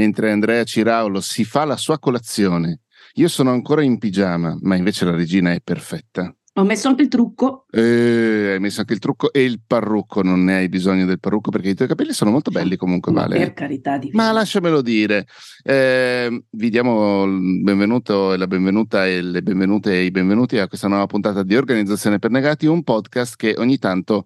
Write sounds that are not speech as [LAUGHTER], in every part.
mentre Andrea Ciraulo si fa la sua colazione. Io sono ancora in pigiama, ma invece la regina è perfetta. Ho messo anche il trucco. Eh, hai messo anche il trucco e il parrucco, non ne hai bisogno del parrucco perché i tuoi capelli sono molto belli comunque, Ma Vale. Per carità di Ma lasciamelo dire. Eh, vi diamo il benvenuto e la benvenuta e le benvenute e i benvenuti a questa nuova puntata di Organizzazione per Negati, un podcast che ogni tanto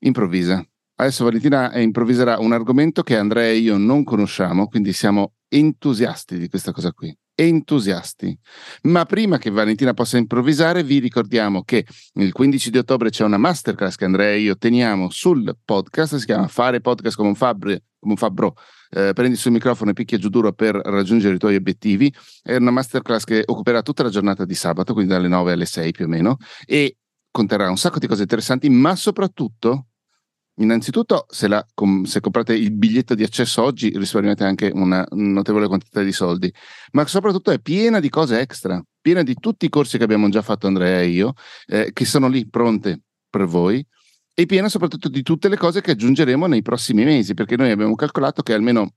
improvvisa. Adesso Valentina improvviserà un argomento che Andrea e io non conosciamo, quindi siamo entusiasti di questa cosa qui. Entusiasti. Ma prima che Valentina possa improvvisare, vi ricordiamo che il 15 di ottobre c'è una masterclass che Andrea e io teniamo sul podcast, si chiama Fare podcast come un, fabbre, come un fabbro. Eh, prendi sul microfono e picchia giù duro per raggiungere i tuoi obiettivi. È una masterclass che occuperà tutta la giornata di sabato, quindi dalle 9 alle 6 più o meno, e conterrà un sacco di cose interessanti, ma soprattutto Innanzitutto, se, la, se, comprate il biglietto di accesso oggi, risparmiate anche una notevole quantità di soldi, ma soprattutto è piena di cose extra, piena di tutti i corsi che abbiamo già fatto Andrea e io, eh, che sono lì pronte per voi, e piena soprattutto di tutte le cose che aggiungeremo nei prossimi mesi, perché noi abbiamo calcolato che almeno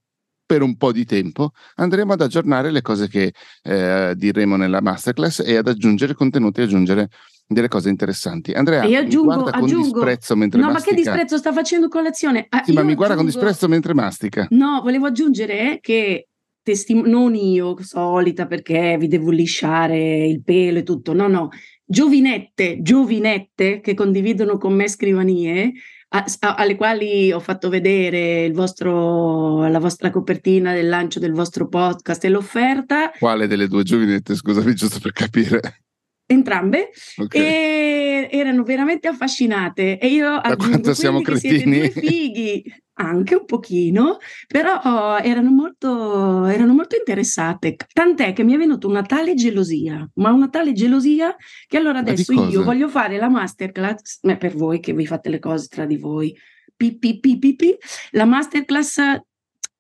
per un po' di tempo andremo ad aggiornare le cose che eh, diremo nella masterclass e ad aggiungere contenuti, aggiungere delle cose interessanti. Andrea, e aggiungo, mi guarda aggiungo, con disprezzo mentre no, mastica. ma che disprezzo sta facendo colazione? Ah, sì, ma mi guarda aggiungo, con disprezzo mentre mastica. No, volevo aggiungere che testim- non io solita perché vi devo lisciare il pelo e tutto, no, no, giovinette, giovinette che condividono con me scrivanie a, a, alle quali ho fatto vedere vostro, la vostra copertina del lancio del vostro podcast e l'offerta. Quale delle due giovinette, scusami, giusto per capire? Entrambe okay. e erano veramente affascinate. E io da quanto siamo cretini. fighi anche un pochino però erano molto erano molto interessate. Tant'è che mi è venuta una tale gelosia ma una tale gelosia che allora adesso io voglio fare la masterclass per voi che vi fate le cose tra di voi. Pi, pi, pi, pi, la masterclass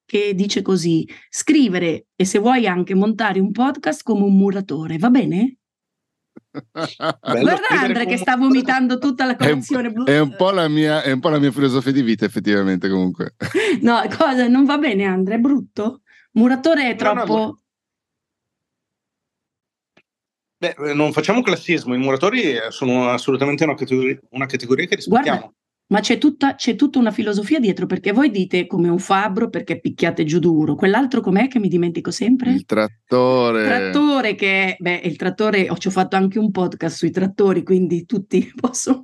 che dice così scrivere e se vuoi anche montare un podcast come un muratore va bene? Guarda Andre che sta vomitando tutta la colazione. È un, è, un po la mia, è un po' la mia filosofia di vita, effettivamente, comunque. [LAUGHS] No, cosa? Non va bene, Andre, è brutto. Muratore è troppo. No, no, Beh, non facciamo classismo, i muratori sono assolutamente una categoria, una categoria che rispettiamo. Guarda, ma c'è tutta, c'è tutta, una filosofia dietro, perché voi dite come un fabbro perché picchiate giù duro, quell'altro com'è che mi dimentico sempre? Il trattore. Il trattore che, beh, il trattore, ho, ci ho fatto anche un podcast sui trattori, quindi tutti [LAUGHS] possono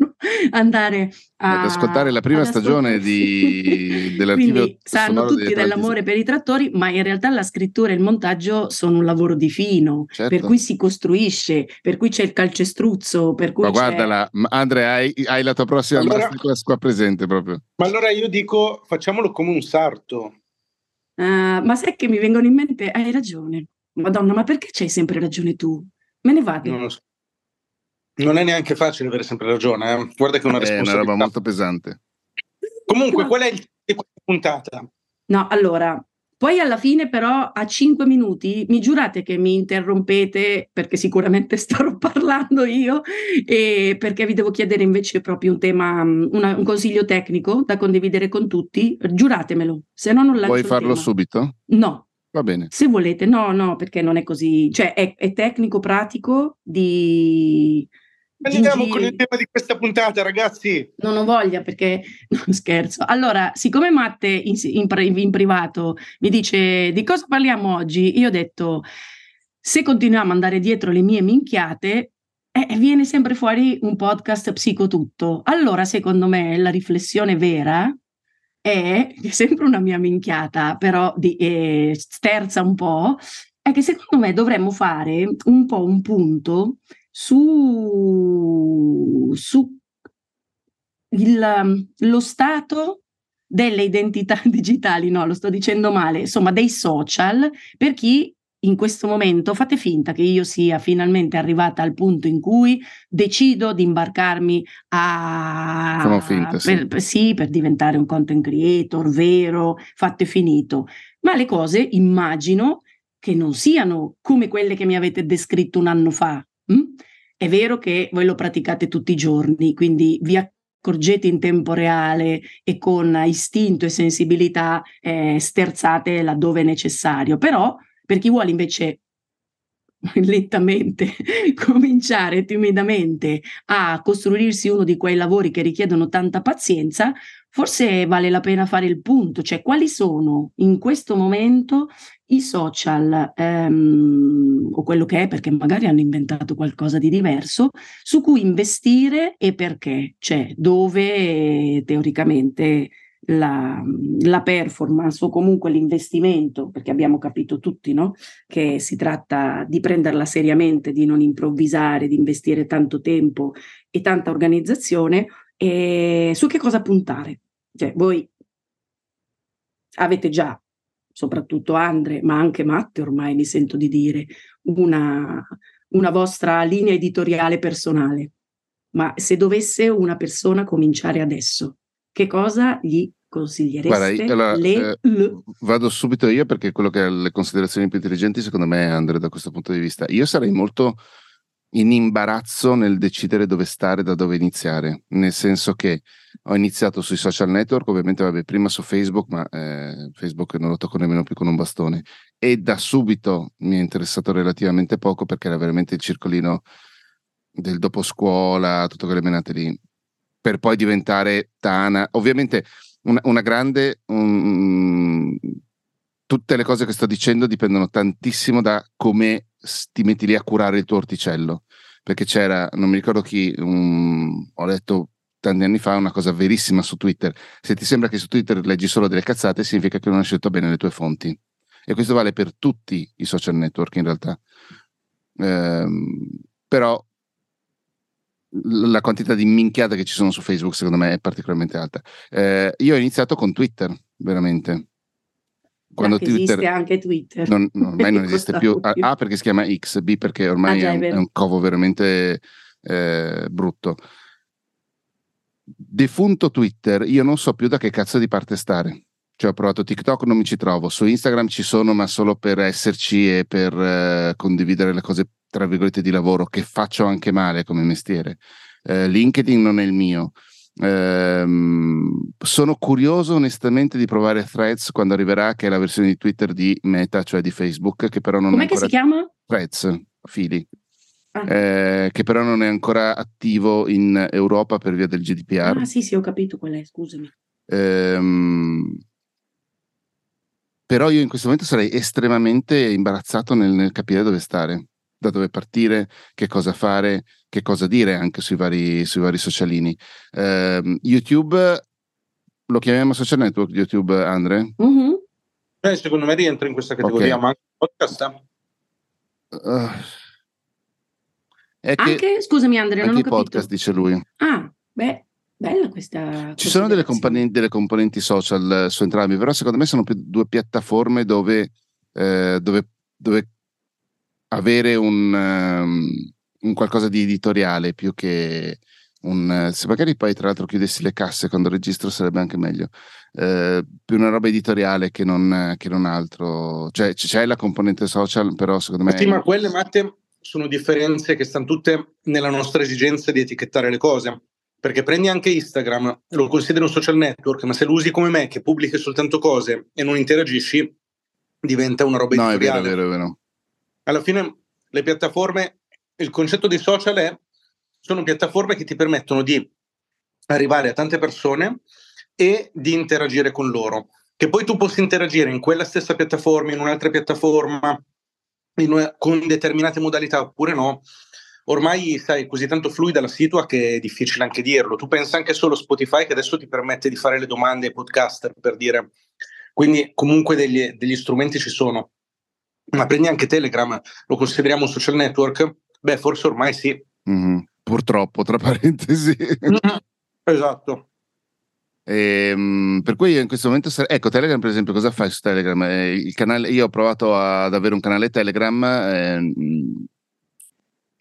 andare a, ad ascoltare la prima stagione di, [LAUGHS] dell'archivio quindi sanno tutti dell'amore per i trattori, ma in realtà la scrittura e il montaggio sono un lavoro di fino, certo. per cui si costruisce, per cui c'è il calcestruzzo, per cui ma guardala, Andrea, hai, hai la tua prossima allora, masterclass qua presente proprio. Ma allora io dico, facciamolo come un sarto. Uh, ma sai che mi vengono in mente, hai ragione. Madonna, ma perché c'hai sempre ragione tu? Me ne vado. Non lo so. Non è neanche facile avere sempre ragione, eh? guarda che è una responsabilità. È una roba molto pesante. Comunque, no. qual è il di questa puntata? No, allora, poi alla fine però a cinque minuti mi giurate che mi interrompete perché sicuramente [LAUGHS] starò parlando io e perché vi devo chiedere invece proprio un tema, una, un consiglio tecnico da condividere con tutti, giuratemelo, se no non lancio Vuoi farlo subito? No. Va bene. Se volete, no, no, perché non è così, cioè è, è tecnico, pratico di Andiamo con il tema di questa puntata, ragazzi. Non ho voglia perché [LAUGHS] non scherzo. Allora, siccome Matte in, in, in, privato mi dice di cosa parliamo oggi, io ho detto se continuiamo ad andare dietro le mie minchiate, eh, viene sempre fuori un podcast psicotutto. Allora, secondo me, la riflessione vera è, è sempre una mia minchiata, però di, eh, sterza un po', è che secondo me dovremmo fare un po' un punto su, su il, lo stato delle identità [LAUGHS] digitali, no, lo sto dicendo male, insomma, dei social, per chi in questo momento fate finta che io sia finalmente arrivata al punto in cui decido di imbarcarmi a Sono finta, per, sì. Per, sì, per diventare un content creator vero, fatto e finito. Ma le cose immagino che non siano come quelle che mi avete descritto un anno fa. Hm? È vero che voi lo praticate tutti i giorni, quindi vi, accorgete in tempo reale e con istinto e sensibilità eh, sterzate laddove è necessario. Però per chi vuole invece [LAUGHS] lentamente [LAUGHS] cominciare timidamente a costruirsi uno di quei lavori che richiedono tanta pazienza, forse vale la pena fare il punto, cioè quali sono in questo momento i social ehm, o quello che è, perché magari hanno inventato qualcosa di diverso, su cui investire e perché, cioè dove teoricamente la, la, performance o comunque l'investimento, perché abbiamo capito tutti no? che si tratta di prenderla seriamente, di non improvvisare, di investire tanto tempo e tanta organizzazione, e su che cosa puntare? Cioè, voi avete già, soprattutto Andre, ma anche Matte ormai mi sento di dire, una, una vostra linea editoriale personale. Ma se dovesse una persona cominciare adesso, che cosa gli consigliereste? Guarda, allora, le, eh, vado subito io perché quello che ha le considerazioni più intelligenti secondo me è Andre da questo punto di vista. Io sarei molto in imbarazzo nel decidere dove stare, da dove iniziare, nel senso che ho iniziato sui social network, ovviamente vabbè, prima su Facebook, ma eh, Facebook non lo tocco nemmeno più con un bastone e da subito mi è interessato relativamente poco perché era veramente il circolino del dopo scuola, tutte quelle menate lì, per poi diventare Tana. Ovviamente una, una grande... Um, tutte le cose che sto dicendo dipendono tantissimo da come ti metti lì a curare il tuo orticello. Perché c'era, non mi ricordo chi, um, ho letto tanti anni fa una cosa verissima su Twitter. Se ti sembra che su Twitter leggi solo delle cazzate, significa che non hai scelto bene le tue fonti. E questo vale per tutti i social network in realtà. Ehm, però la quantità di minchiate che ci sono su Facebook secondo me è particolarmente alta. Eh, io ho iniziato con Twitter, veramente. Quando Twitter, esiste anche Twitter. Non, ormai [LAUGHS] non esiste più. A, A, perché si chiama X, B perché ormai ah, già, è, è, un, è, un, covo veramente eh, brutto. Defunto Twitter, io non so più da che cazzo di parte stare. Cioè, ho provato TikTok, non mi ci trovo. Su Instagram ci sono, ma solo per esserci e per eh, condividere le cose tra virgolette, di lavoro che faccio anche male come mestiere. Eh, LinkedIn non è il mio. Eh, sono curioso onestamente di provare Threads quando arriverà, che è la versione di Twitter di Meta, cioè di Facebook, che però non Com'è è ancora... che si chiama? Threads, fili. Ah. Eh, che però non è ancora attivo in Europa per via del GDPR. Ah, sì, sì, ho capito qual è, scusami. Ehm, però io in questo momento sarei estremamente imbarazzato nel, nel capire dove stare da dove partire, che cosa fare, che cosa dire anche sui vari, sui vari socialini. Uh, YouTube lo chiamiamo social network YouTube, Andre? Mm-hmm. Eh, secondo me rientra in questa categoria, okay. ma anche podcast. Uh, anche, scusami Andre, non ho capito. podcast, dice lui. Ah, beh, bella questa. Ci sono delle componenti, delle componenti, social su entrambi, però secondo me sono più due piattaforme dove, eh, dove, dove avere un, um, un, qualcosa di editoriale più che un... Se magari poi tra l'altro chiudessi le casse quando registro sarebbe anche meglio. Uh, più una roba editoriale che non, che non altro. Cioè c'è la componente social, però secondo me... Sì, ma quelle, Matte, sono differenze che stanno tutte nella nostra esigenza di etichettare le cose. Perché prendi anche Instagram, lo consideri un social network, ma se lo usi come me, che pubblichi soltanto cose e non interagisci, diventa una roba no, editoriale. No, è vero, è vero, è vero alla fine le piattaforme, il concetto di social è, sono piattaforme che ti permettono di arrivare a tante persone e di interagire con loro. Che poi tu possa interagire in quella stessa piattaforma, in un'altra piattaforma, una, con determinate modalità oppure no, ormai sai, così tanto fluida la situa che è difficile anche dirlo. Tu pensa anche solo a Spotify che adesso ti permette di fare le domande ai podcaster per dire. Quindi comunque degli, degli strumenti ci sono ma prendi anche Telegram, lo consideriamo un social network? Beh, forse ormai sì. Mm-hmm. Purtroppo, tra [LAUGHS] parentesi. esatto. E, um, per cui in questo momento, ecco, Telegram per esempio, cosa fai su Telegram? Eh, il canale, io ho provato ad avere un canale Telegram, eh,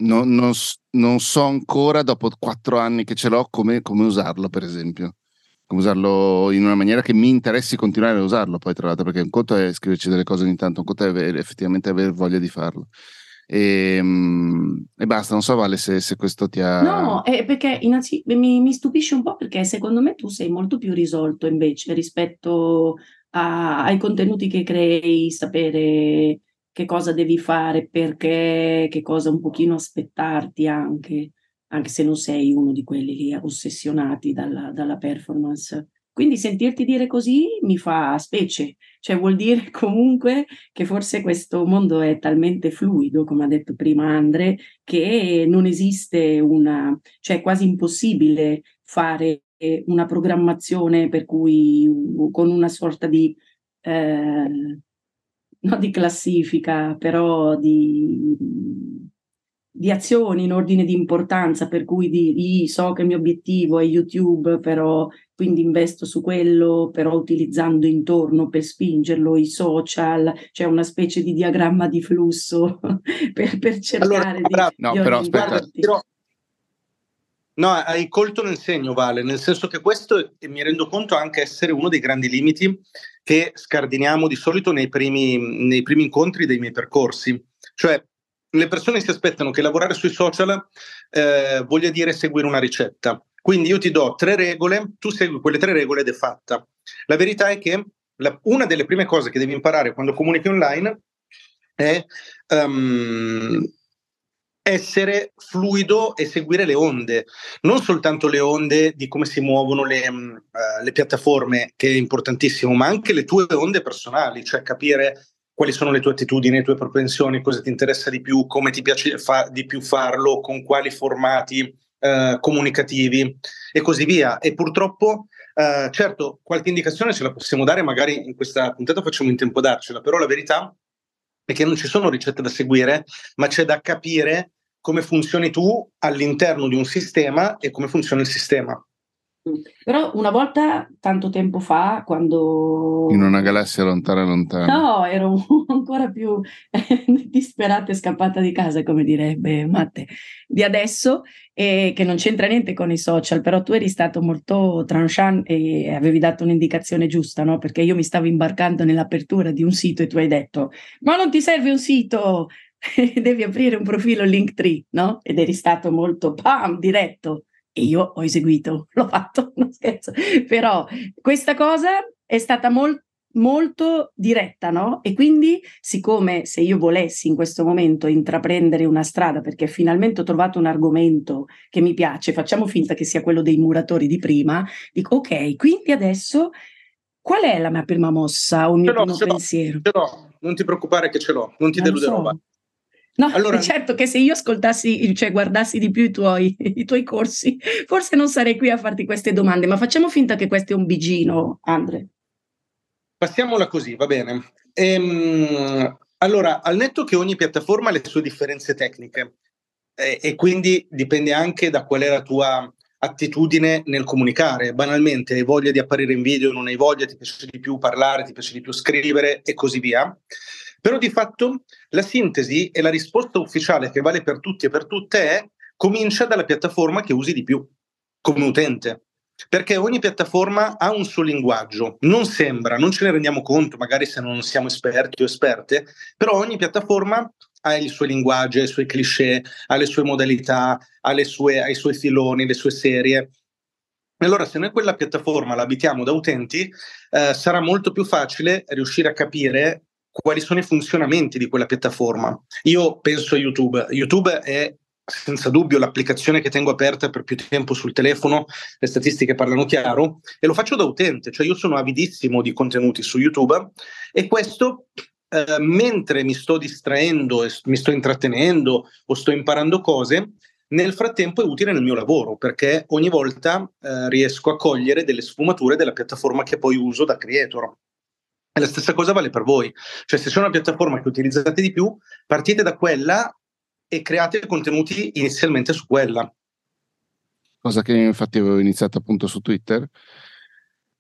non, non, non, so ancora, dopo quattro anni che ce l'ho, come, come usarlo, per esempio usarlo in una maniera che mi interessi continuare a usarlo poi tra l'altro perché un conto è scriverci delle cose ogni tanto un conto è effettivamente avere voglia di farlo. E, ehm, e, basta, non so Vale se, se questo ti ha... No, è perché innanzi, mi, mi, stupisce un po' perché secondo me tu sei molto più risolto invece rispetto a, ai contenuti che crei, sapere che cosa devi fare, perché, che cosa un pochino aspettarti anche, anche se non sei uno di quelli lì ossessionati dalla, dalla performance. Quindi sentirti dire così mi fa specie, cioè vuol dire [LAUGHS] comunque che forse questo mondo è talmente fluido, come ha detto prima Andre, che non esiste una, cioè è quasi impossibile fare una programmazione per cui con una sorta di, eh, non di classifica, però di di azioni in ordine di importanza, per cui di, di, so che il mio obiettivo è YouTube, però quindi investo su quello, però utilizzando intorno per spingerlo i social, cioè una specie di diagramma di flusso [LAUGHS] per, per cercare allora, di... No, di però aspetta. Però, no, hai colto nel segno, Vale, nel senso che questo mi rendo conto anche essere uno dei grandi limiti che scardiniamo di solito nei primi, nei primi incontri dei miei percorsi. Cioè, le persone si aspettano che lavorare sui social eh, voglia dire seguire una ricetta. Quindi io ti do tre regole, tu segui quelle tre regole ed è fatta. La verità è che la, una delle prime cose che devi imparare quando comunichi online è um, essere fluido e seguire le onde, non soltanto le onde di come si muovono le, uh, le piattaforme, che è importantissimo, ma anche le tue onde personali, cioè capire quali sono le tue attitudini, le tue propensioni, cosa ti interessa di più, come ti piace fa- di più farlo, con quali formati eh, comunicativi e così via. E purtroppo, eh, certo, qualche indicazione ce la possiamo dare, magari in questa puntata facciamo in tempo a darcela, però la verità è che non ci sono ricette da seguire, ma c'è da capire come funzioni tu all'interno di un sistema e come funziona il sistema. Però una volta, tanto tempo fa, quando... In una galassia lontana lontana. No, ero [LAUGHS] ancora più disperata e scappata di casa, come direbbe Matte, di adesso, e che non c'entra niente con i social, però tu eri stato molto tranchant e avevi dato un'indicazione giusta, no? Perché io mi stavo imbarcando nell'apertura di un sito e tu hai detto, ma non ti serve un sito, [LAUGHS] devi aprire un profilo Linktree, no? Ed eri stato molto, pam, diretto e io ho eseguito, [LAUGHS] l'ho fatto, [LAUGHS] non scherzo, però questa cosa è stata molto molto diretta, no? E quindi, siccome se io volessi in questo momento intraprendere una strada, perché finalmente ho trovato un argomento che mi piace, facciamo finta che sia quello dei muratori di prima, dico ok, quindi adesso qual è la mia prima mossa o il mio primo pensiero? Ce l'ho, non ti preoccupare che ce l'ho, non ti deluderò. So. No, allora... [LAUGHS] certo che se io ascoltassi, cioè guardassi di più i tuoi, i tuoi, corsi, forse non sarei qui a farti queste domande, ma facciamo finta che questo è un bigino, Andre. Passiamola così, va bene. Ehm, allora, al netto che ogni piattaforma ha le sue differenze tecniche eh, e quindi dipende anche da qual è la tua attitudine nel comunicare. Banalmente, hai voglia di apparire in video, non hai voglia, ti piace di più parlare, ti piace di più scrivere e così via. Però di fatto la sintesi e la risposta ufficiale che vale per tutti e per tutte è comincia dalla piattaforma che usi di più come utente. Perché ogni piattaforma ha un suo linguaggio, non sembra, non ce ne rendiamo conto, magari se non siamo esperti o esperte, però ogni piattaforma ha i suoi linguaggi, ha i suoi cliché, ha le sue modalità, ha, sue, ha i suoi filoni, le sue serie. Allora, se noi quella piattaforma la abitiamo da utenti, eh, sarà molto più facile riuscire a capire quali sono i funzionamenti di quella piattaforma. Io penso a YouTube. YouTube è senza dubbio l'applicazione che tengo aperta per più tempo sul telefono, le statistiche parlano chiaro, e lo faccio da utente, cioè io sono avidissimo di contenuti su YouTube e questo eh, mentre mi sto distraendo, mi sto intrattenendo o sto imparando cose, nel frattempo è utile nel mio lavoro perché ogni volta eh, riesco a cogliere delle sfumature della piattaforma che poi uso da creator. E la stessa cosa vale per voi. Cioè, se c'è una piattaforma che utilizzate di più, partite da quella e create contenuti inizialmente su quella. Cosa che infatti avevo iniziato appunto su Twitter.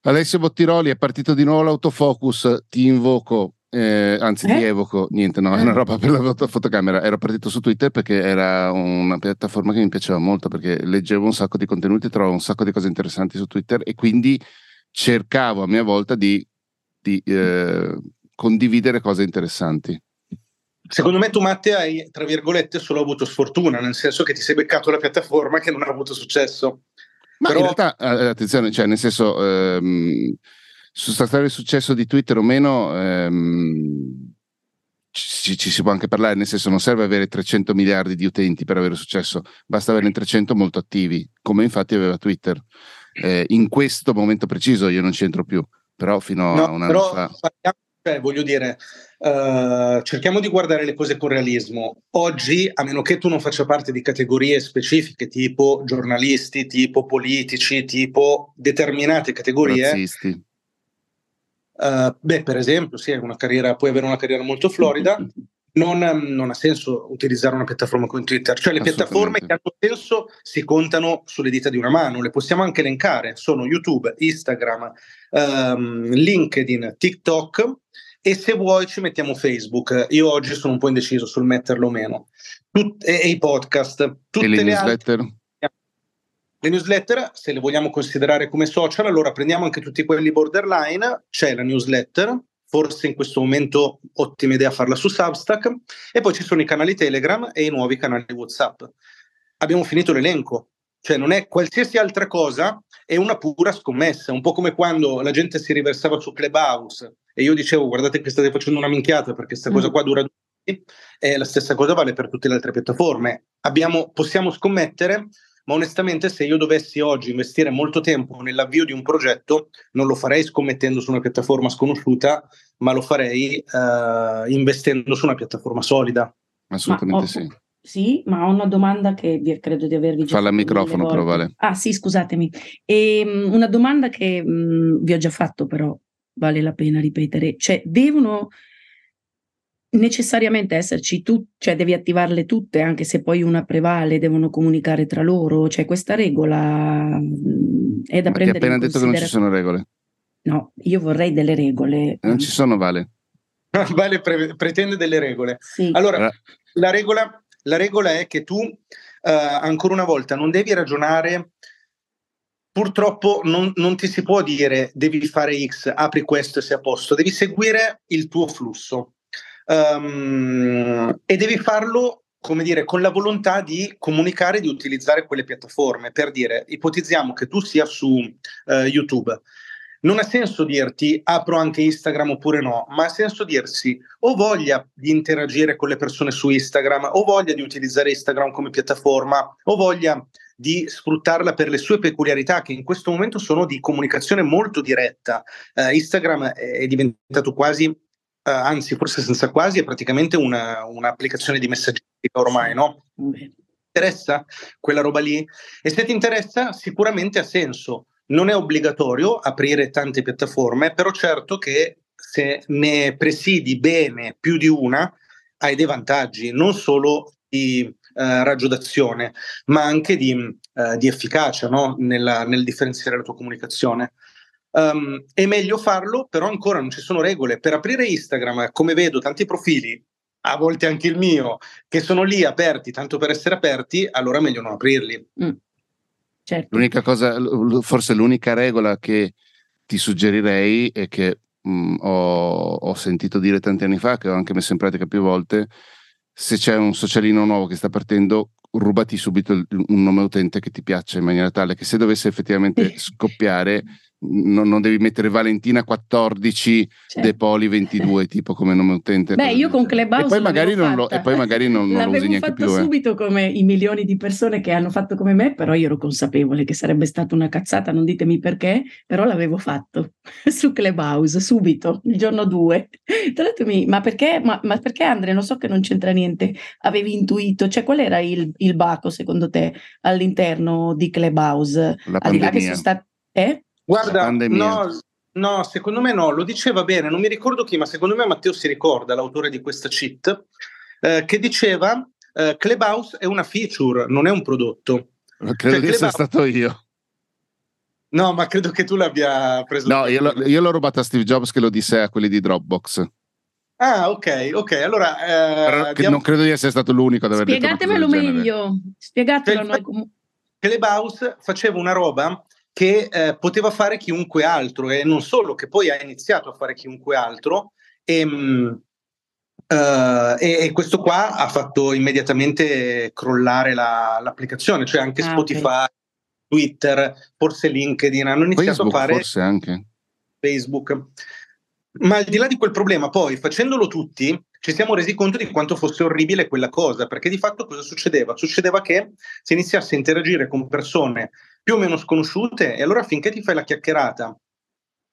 Alessio Bottiroli è partito di nuovo l'autofocus, ti invoco, eh, anzi eh? ti evoco, niente, no, è una roba per la fotocamera. Ero partito su Twitter perché era una piattaforma che mi piaceva molto perché leggevo un sacco di contenuti, trovavo un sacco di cose interessanti su Twitter e quindi cercavo a mia volta di di eh, condividere cose interessanti. Secondo me tu Matte hai, tra virgolette, solo avuto sfortuna, nel senso che ti sei beccato la piattaforma che non ha avuto successo. Ma Però... in realtà, eh, attenzione, cioè nel senso, ehm, sostanziale il successo di Twitter o meno, ehm, ci, ci, si può anche parlare, nel senso non serve avere 300 miliardi di utenti per avere successo, basta averne 300 molto attivi, come infatti aveva Twitter. Eh, in questo momento preciso io non c'entro più, però fino no, a un anno fa... Cioè, voglio dire, uh, cerchiamo di guardare le cose con realismo. Oggi, a meno che tu non faccia parte di categorie specifiche, tipo giornalisti, tipo politici, tipo determinate categorie, Razzisti Uh, beh, per esempio, sì, una carriera, puoi avere una carriera molto florida. [LAUGHS] Non, non, ha senso utilizzare una piattaforma come Twitter, cioè le piattaforme che hanno senso si contano sulle dita di una mano, le possiamo anche elencare, sono YouTube, Instagram, um, LinkedIn, TikTok e se vuoi ci mettiamo Facebook. Io oggi sono un po' indeciso sul metterlo o meno. Tut- e, e, i podcast. Tutte e le, le newsletter? Altre, le newsletter, se le vogliamo considerare come social, allora prendiamo anche tutti quelli borderline, c'è la newsletter, forse in questo momento ottima idea farla su Substack, e poi ci sono i canali Telegram e i nuovi canali WhatsApp. Abbiamo finito l'elenco, cioè non è qualsiasi altra cosa, è una pura scommessa, un po' come quando la gente si riversava su Clubhouse e io dicevo guardate che state facendo una minchiata perché questa mm. cosa qua dura due anni, e la stessa cosa vale per tutte le altre piattaforme. Abbiamo, possiamo scommettere ma onestamente se io dovessi oggi investire molto tempo nell'avvio di un progetto, non lo farei scommettendo su una piattaforma sconosciuta, ma lo farei uh, investendo su una piattaforma solida. Assolutamente ho, sì. Sì, ma ho una domanda che vi, credo di avervi già Falla al microfono, però vale. Ah sì, scusatemi. E, um, una domanda che um, vi ho già fatto, però vale la pena ripetere. Cioè, devono necessariamente esserci tu, cioè devi attivarle tutte, anche se poi una prevale, devono comunicare tra loro, cioè questa regola mm, è da Ma prendere. Ti appena detto che non ci sono regole. No, io vorrei delle regole. Non ci sono, Vale. [LAUGHS] vale pre- pretende delle regole. Sì. Allora, la regola, la regola, è che tu, uh, ancora una volta, non devi ragionare purtroppo non, non, ti si può dire devi fare X, apri questo e sei a posto, devi seguire il tuo flusso um, e devi farlo come dire, con la volontà di comunicare, di utilizzare quelle piattaforme. Per dire, ipotizziamo che tu sia su uh, YouTube. Non ha senso dirti apro anche Instagram oppure no, ma ha senso dirsi o voglia di interagire con le persone su Instagram, o voglia di utilizzare Instagram come piattaforma, o voglia di sfruttarla per le sue peculiarità che in questo momento sono di comunicazione molto diretta. Uh, Instagram è diventato quasi Uh, anzi forse senza quasi, è praticamente una, un'applicazione di messaggistica ormai, no? Ti interessa quella roba lì? E se ti interessa, sicuramente ha senso. Non è obbligatorio aprire tante piattaforme, però certo che se ne presidi bene più di una, hai dei vantaggi, non solo di uh, raggio d'azione, ma anche di, uh, di efficacia no? Nella, nel differenziare la tua comunicazione. Um, è meglio farlo, però ancora non ci sono regole. Per aprire Instagram, come vedo tanti profili, a volte anche il mio, che sono lì aperti tanto per essere aperti, allora è meglio non aprirli. Mm. Certo. L'unica cosa, forse l'unica regola che ti suggerirei è che mh, mm, ho, ho, sentito dire tanti anni fa, che ho anche messo in pratica più volte, se c'è un socialino nuovo che sta partendo, rubati subito un nome utente che ti piaccia in maniera tale che se dovesse effettivamente scoppiare non, non, devi mettere Valentina 14 certo. De Poli 22 tipo come nome utente beh io con Clubhouse e poi magari non lo, e poi magari non, non lo usi neanche più l'avevo fatto subito eh. come i milioni di persone che hanno fatto come me però io ero consapevole che sarebbe stata una cazzata non ditemi perché però l'avevo fatto [LAUGHS] su Clubhouse subito il giorno 2 ma perché ma, ma perché Andre non so che non c'entra niente avevi intuito cioè qual era il, il baco secondo te all'interno di Clubhouse la al di là che sono stati eh? Guarda, no, no, secondo me no, lo diceva bene, non mi ricordo chi, ma secondo me Matteo si ricorda, l'autore di questa cheat, eh, che diceva eh, Clubhouse è una feature, non è un prodotto. Credo cioè, di essere stato io. No, ma credo che tu l'abbia preso. No, io, lo, io l'ho rubato a Steve Jobs che lo disse a quelli di Dropbox. Ah, ok, ok. Allora, eh, diamo... non credo di essere stato l'unico ad aver Spiegatemelo meglio. Spiegatelo cioè, noi. Clubhouse faceva una roba che eh, poteva fare chiunque altro e non solo, che poi ha iniziato a fare chiunque altro. E, ehm, mh, Uh, e, e, questo qua ha fatto immediatamente crollare la, l'applicazione, cioè anche ah, Spotify, okay. Twitter, forse LinkedIn hanno iniziato Facebook, a fare forse anche Facebook. Ma al di là di quel problema, poi facendolo tutti, ci siamo resi conto di quanto fosse orribile quella cosa, perché di fatto cosa succedeva? Succedeva che si iniziasse a interagire con persone più o meno sconosciute e allora finché ti fai la chiacchierata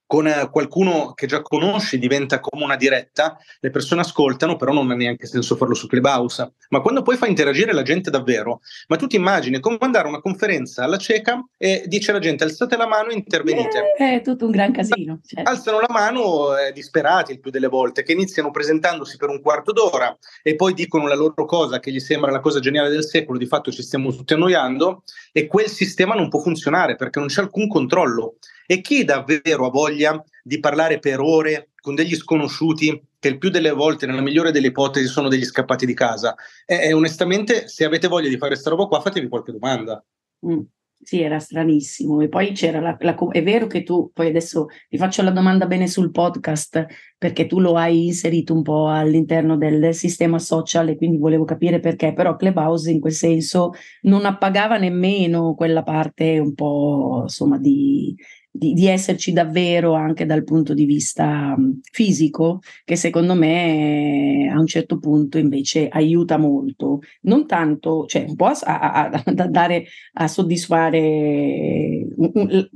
con eh, qualcuno che già conosci diventa come una diretta, le persone ascoltano, però non ha neanche senso farlo su Clubhouse. Ma quando poi fa interagire la gente davvero, ma tu ti immagini come andare a una conferenza alla cieca e dice alla gente alzate la mano e intervenite. Eh, è tutto un gran casino. Certo. Alzano la mano eh, disperati il più delle volte, che iniziano presentandosi per un quarto d'ora e poi dicono la loro cosa che gli sembra la cosa geniale del secolo, di fatto ci stiamo tutti annoiando e quel sistema non può funzionare perché non c'è alcun controllo. E chi davvero ha voglia di parlare per ore con degli sconosciuti che il più delle volte, nella migliore delle ipotesi, sono degli scappati di casa? E, onestamente, se avete voglia di fare questa roba qua, fatevi qualche domanda. Mm. Sì, era stranissimo. E poi c'era la, la, È vero che tu, poi adesso ti faccio la domanda bene sul podcast, perché tu lo hai inserito un po' all'interno del sistema social e quindi volevo capire perché, però Clubhouse in quel senso non appagava nemmeno quella parte un po' insomma di di, di, esserci davvero anche dal punto di vista fisico, che secondo me a un certo punto invece aiuta molto, non tanto, cioè un po' a, a, a a [LAUGHS] soddisfare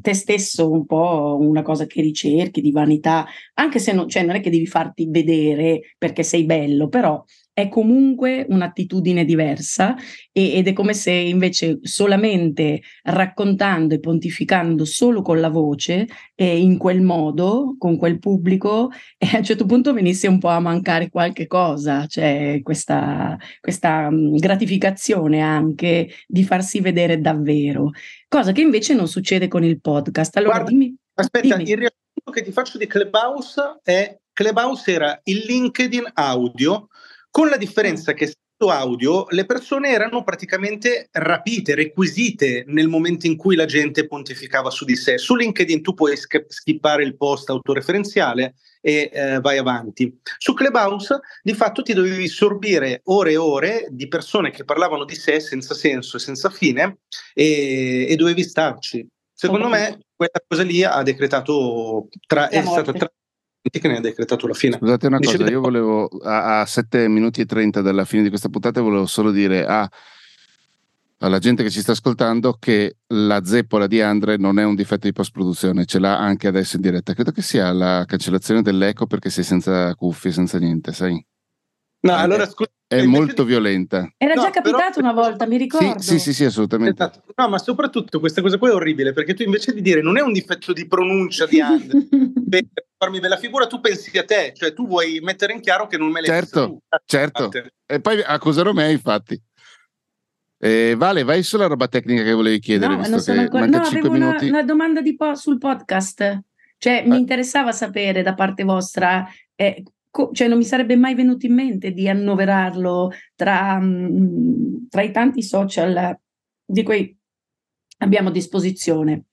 te stesso un po' una cosa che ricerchi di vanità, anche se non, cioè non è che devi farti vedere perché sei bello, però è comunque un'attitudine diversa e, ed è come se invece solamente raccontando e pontificando solo con la voce e in quel modo, con quel pubblico, [LAUGHS] e a un certo punto venisse un po' a mancare qualche cosa, cioè questa, questa gratificazione anche di farsi vedere davvero, cosa che invece non succede con il podcast. Allora Guarda, dimmi. Aspetta, dimmi. il riassunto che ti faccio di Clubhouse è Clubhouse era il LinkedIn audio con la differenza che su audio le persone erano praticamente rapite, requisite nel momento in cui la gente pontificava su di sé. Su LinkedIn tu puoi skippare il post autoreferenziale e eh, vai avanti. Su Clubhouse di fatto ti dovevi sorbire ore e ore di persone che parlavano di sé senza senso e senza fine e, e dovevi starci. Secondo me quella cosa lì ha decretato tra, è stata tra che ne ha decretato la fine. Scusate una Dice cosa, io volevo a, a 7 minuti e 30 dalla fine di questa puntata volevo solo dire a, alla gente che ci sta ascoltando che la zeppola di Andre non è un difetto di post produzione, ce l'ha anche adesso in diretta. Credo che sia la cancellazione dell'eco perché sei senza cuffie, senza niente, sai? No, allora scusa. È molto di... violenta. Era no, già capitato però... una volta, mi ricordo. Sì, sì, sì, assolutamente. Esatto. No, ma soprattutto questa cosa qua è orribile perché tu invece di dire non è un difetto di pronuncia di Andre [LAUGHS] per farmi bella figura, tu pensi a te, cioè tu vuoi mettere in chiaro che non me l'hai Certo, certo. E poi accuserò me, infatti. Eh, vale, vai sulla roba tecnica che volevi chiedere. No, non sono ancora... no avevo una, una, domanda di po- sul podcast. Cioè, mi eh. interessava sapere da parte vostra eh, co- cioè non mi sarebbe mai venuto in mente di annoverarlo tra, mm, tra i tanti social di cui abbiamo a disposizione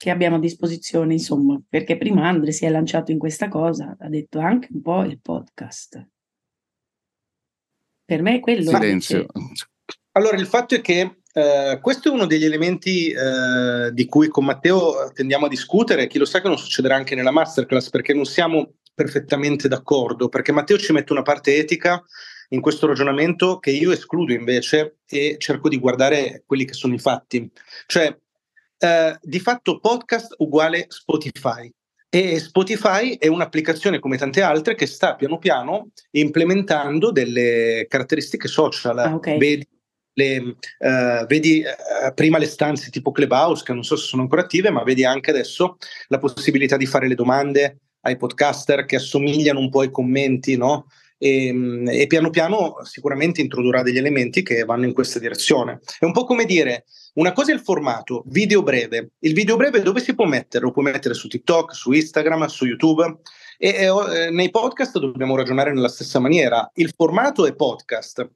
che abbiamo a disposizione, insomma, perché prima Andre si è lanciato in questa cosa, ha detto anche un po' il podcast. Per me è quello. Silenzio. Invece... Allora, il fatto è che Uh, questo è uno degli elementi uh, di cui con Matteo tendiamo a discutere. Chi lo sa che non succederà anche nella masterclass perché non siamo perfettamente d'accordo, perché Matteo ci mette una parte etica in questo ragionamento che io escludo invece e cerco di guardare quelli che sono i fatti. Cioè, eh, di fatto podcast uguale Spotify. E Spotify è un'applicazione come tante altre che sta piano piano implementando delle caratteristiche social. Ah, okay. Vedi le, uh, vedi uh, prima le stanze tipo Clubhouse, che non so se sono ancora attive, ma vedi anche adesso la possibilità di fare le domande ai podcaster che assomigliano un po' ai commenti, no? E, ehm, e, piano piano sicuramente introdurrà degli elementi che vanno in questa direzione. È un po' come dire, una cosa è il formato, video breve. Il video breve dove si può mettere? Lo puoi mettere su TikTok, su Instagram, su YouTube. E, e eh, nei podcast dobbiamo ragionare nella stessa maniera. Il formato è podcast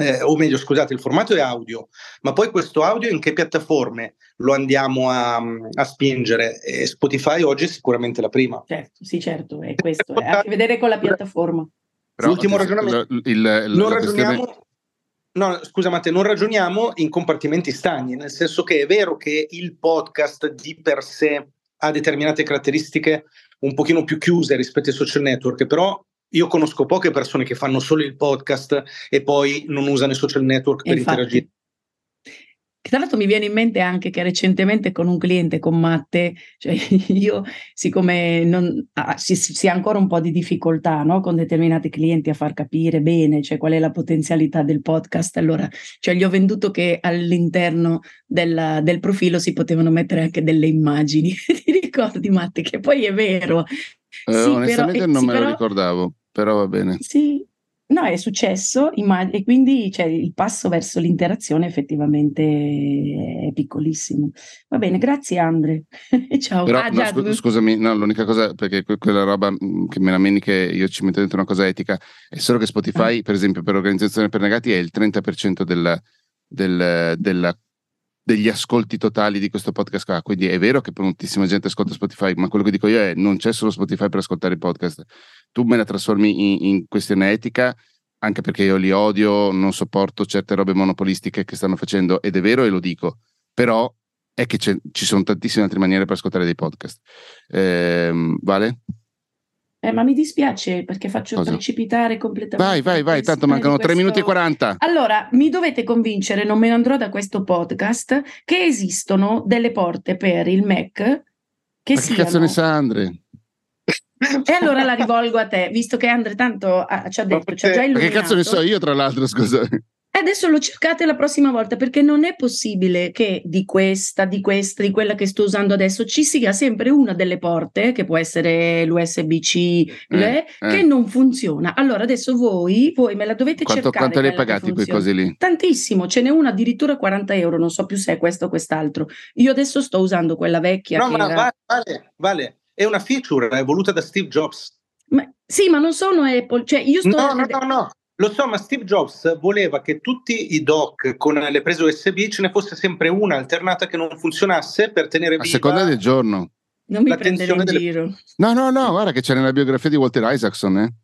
eh, o meglio scusate, il formato è audio, ma poi questo audio in che piattaforme lo andiamo a, a spingere? E Spotify oggi è sicuramente la prima. Certo, sì, certo, è questo, ha a che vedere con la piattaforma. Però, L'ultimo ragionamento. Il, il, non ragioniamo. Questione... No, scusa Matteo, non ragioniamo in compartimenti stagni, nel senso che è vero che il podcast di per sé ha determinate caratteristiche un pochino più chiuse rispetto ai social network, però io conosco poche persone che fanno solo il podcast e poi non usano i social network per Infatti. interagire. Tra l'altro mi viene in mente anche che recentemente con un cliente, con Matte, cioè [LAUGHS] io siccome non, ah, si, si, ha ancora un po' di difficoltà no? con determinati clienti a far capire bene cioè, qual è la potenzialità del podcast, allora cioè, gli ho venduto che all'interno della, del profilo si potevano mettere anche delle immagini. [LAUGHS] Ti ricordi Matte? Che poi è vero. Eh, sì, onestamente però, non sì, me però, lo ricordavo, però va bene. Sì, No, è successo immag- e quindi cioè, il passo verso l'interazione effettivamente è piccolissimo. Va bene, grazie Andre. [LAUGHS] Ciao. Però, ah, no, scu- scusami, no, l'unica cosa, perché que- quella roba mm, che me la meni che io ci metto dentro una cosa etica, è solo che Spotify, ah. per esempio, per organizzazione per negati è il 30% del, del, della degli ascolti totali di questo podcast qua. Quindi è vero che moltissima gente ascolta Spotify, ma quello che dico io è non c'è solo Spotify per ascoltare i podcast. Tu me la trasformi in, in questione etica, anche perché io li odio, non sopporto certe robe monopolistiche che stanno facendo, ed è vero e lo dico, però è che ci sono tantissime altre maniere per ascoltare dei podcast. Eh, vale? Eh, ma mi dispiace perché faccio Cosa? precipitare completamente. Vai, vai, vai, tanto mancano questo... 3 minuti e 40. Allora, mi dovete convincere, non me ne andrò da questo podcast, che esistono delle porte per il Mac che ma siano... che cazzo ne sa Andre? E allora la rivolgo a te, visto che Andre tanto ha, ci ha detto, ci ha già illuminato. Ma che cazzo ne so io, tra l'altro, scusa. E adesso lo cercate la prossima volta perché non è possibile che di questa, di questa, di quella che sto usando adesso ci sia sempre una delle porte, che può essere l'USB-C, eh, che eh. non funziona. Allora adesso voi, voi me la dovete quanto, cercare. Quanto le pagati quei cosi lì? Tantissimo, ce n'è una addirittura 40 euro, non so più se è questo o quest'altro. Io adesso sto usando quella vecchia. No, ma era... vale, vale, è una feature, è voluta da Steve Jobs. Ma, sì, ma non sono Apple, cioè io sto... No, no, no, no. Lo so, ma Steve Jobs voleva che tutti i dock con le prese USB ce ne fosse sempre una alternata che non funzionasse per tenere viva... A seconda del giorno. Non mi prendere in delle... giro. No, no, no, guarda che c'è nella biografia di Walter Isaacson, eh?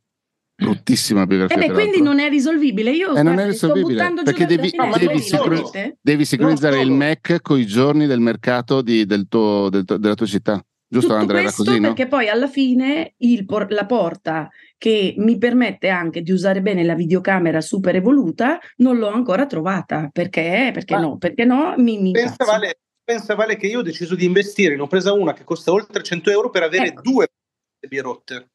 Bruttissima biografia. Eh beh, quindi non è risolvibile. Io eh, non è risolvibile perché devi, devi, sincro- devi, sincronizzare il Mac con i giorni del mercato di, del tuo, del, della tua città. Giusto Tutto Andrea? Era così, no? Perché poi alla fine il, la porta che mi permette anche di usare bene la videocamera super evoluta non l'ho ancora trovata. Perché? Perché ah, no? Perché no? Mi, mi pensa, vale, pensa, vale, che io ho deciso di investire, ne ho presa una che costa oltre 100 euro per avere ecco. due rotte.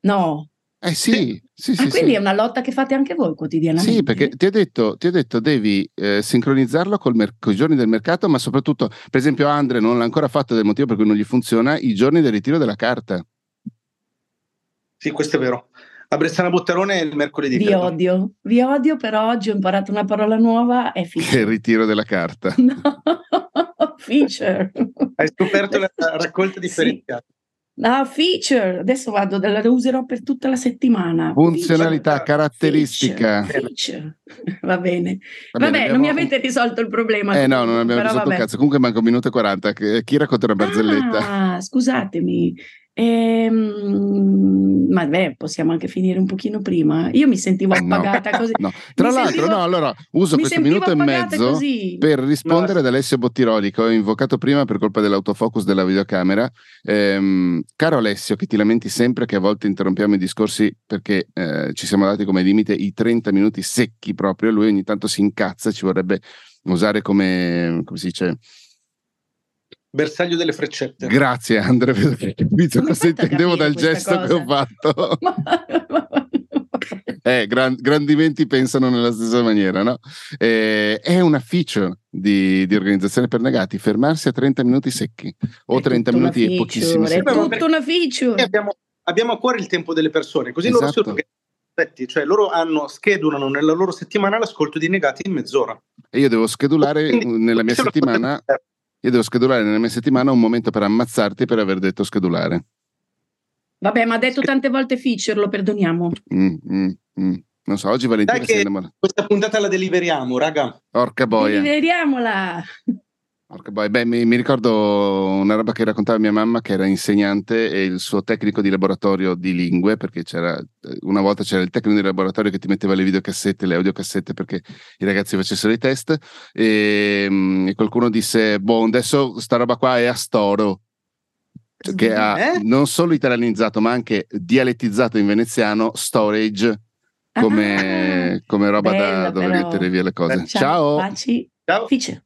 No, eh sì, sì, sì, ah, quindi sì. è una lotta che fate anche voi quotidianamente? Sì, perché ti ho detto, ti ho detto devi eh, sincronizzarlo con mer- i giorni del mercato, ma soprattutto, per esempio, Andre non l'ha ancora fatto del motivo per cui non gli funziona, i giorni del ritiro della carta. Sì, questo è vero. A Bressana Bottarone è il mercoledì. Vi credo. odio, vi odio, però oggi ho imparato una parola nuova, è [LAUGHS] feature. Che il ritiro della carta. [LAUGHS] No, [LAUGHS] feature. Hai scoperto la raccolta differenziata. Sì. Ah, feature, adesso vado, la userò per tutta la settimana. Funzionalità, feature. caratteristica. Feature, feature. [LAUGHS] Va bene. Va bene, vabbè, non mi avete risolto il problema. Eh no, non abbiamo risolto un cazzo. Comunque manca un minuto e 40. Chi racconta una barzelletta? Ah, scusatemi. Ehm, ma beh, possiamo anche finire un pochino prima. Io mi sentivo appagata [LAUGHS] no. così. No. Tra mi l'altro, sentivo, no, allora uso questo minuto e mezzo così. per rispondere ad Alessio Bottiroli, che ho invocato prima per colpa dell'autofocus della videocamera. Ehm, caro Alessio, che ti lamenti sempre che a volte interrompiamo i discorsi perché eh, ci siamo dati come limite i 30 minuti secchi proprio. Lui ogni tanto si incazza, ci vorrebbe usare come, come si dice bersaglio delle freccette. Grazie Andrea, vedo che capito cosa intendevo dal gesto cosa. che ho fatto. [LAUGHS] eh, gran, grandi menti pensano nella stessa maniera, no? Eh, è una feature di, di, organizzazione per negati, fermarsi a 30 minuti secchi o è 30 minuti e pochissimi secchi. È tutta una feature. Abbiamo, abbiamo, a cuore il tempo delle persone, così esatto. loro si organizzano cioè loro hanno, schedulano nella loro settimana l'ascolto di negati in mezz'ora. E io devo schedulare Quindi, nella mia settimana io devo schedulare nella mia settimana un momento per ammazzarti per aver detto schedulare. Vabbè, ma ha detto tante volte feature, lo perdoniamo. Mm, mm, mm. Non so, oggi Valentina Dai si è Questa puntata la deliberiamo, raga. Porca boia. Deliberiamola. Beh, mi, mi, ricordo una roba che raccontava mia mamma che era insegnante e il suo tecnico di laboratorio di lingue, perché c'era una volta c'era il tecnico di laboratorio che ti metteva le videocassette, le audiocassette perché i ragazzi facessero i test e, mm, e qualcuno disse, boh, adesso sta roba qua è a storo, che ha eh? non solo italianizzato ma anche dialettizzato in veneziano storage come, ah, come roba bello, da dove mettere via le cose. Ciao! Ciao. Ciao.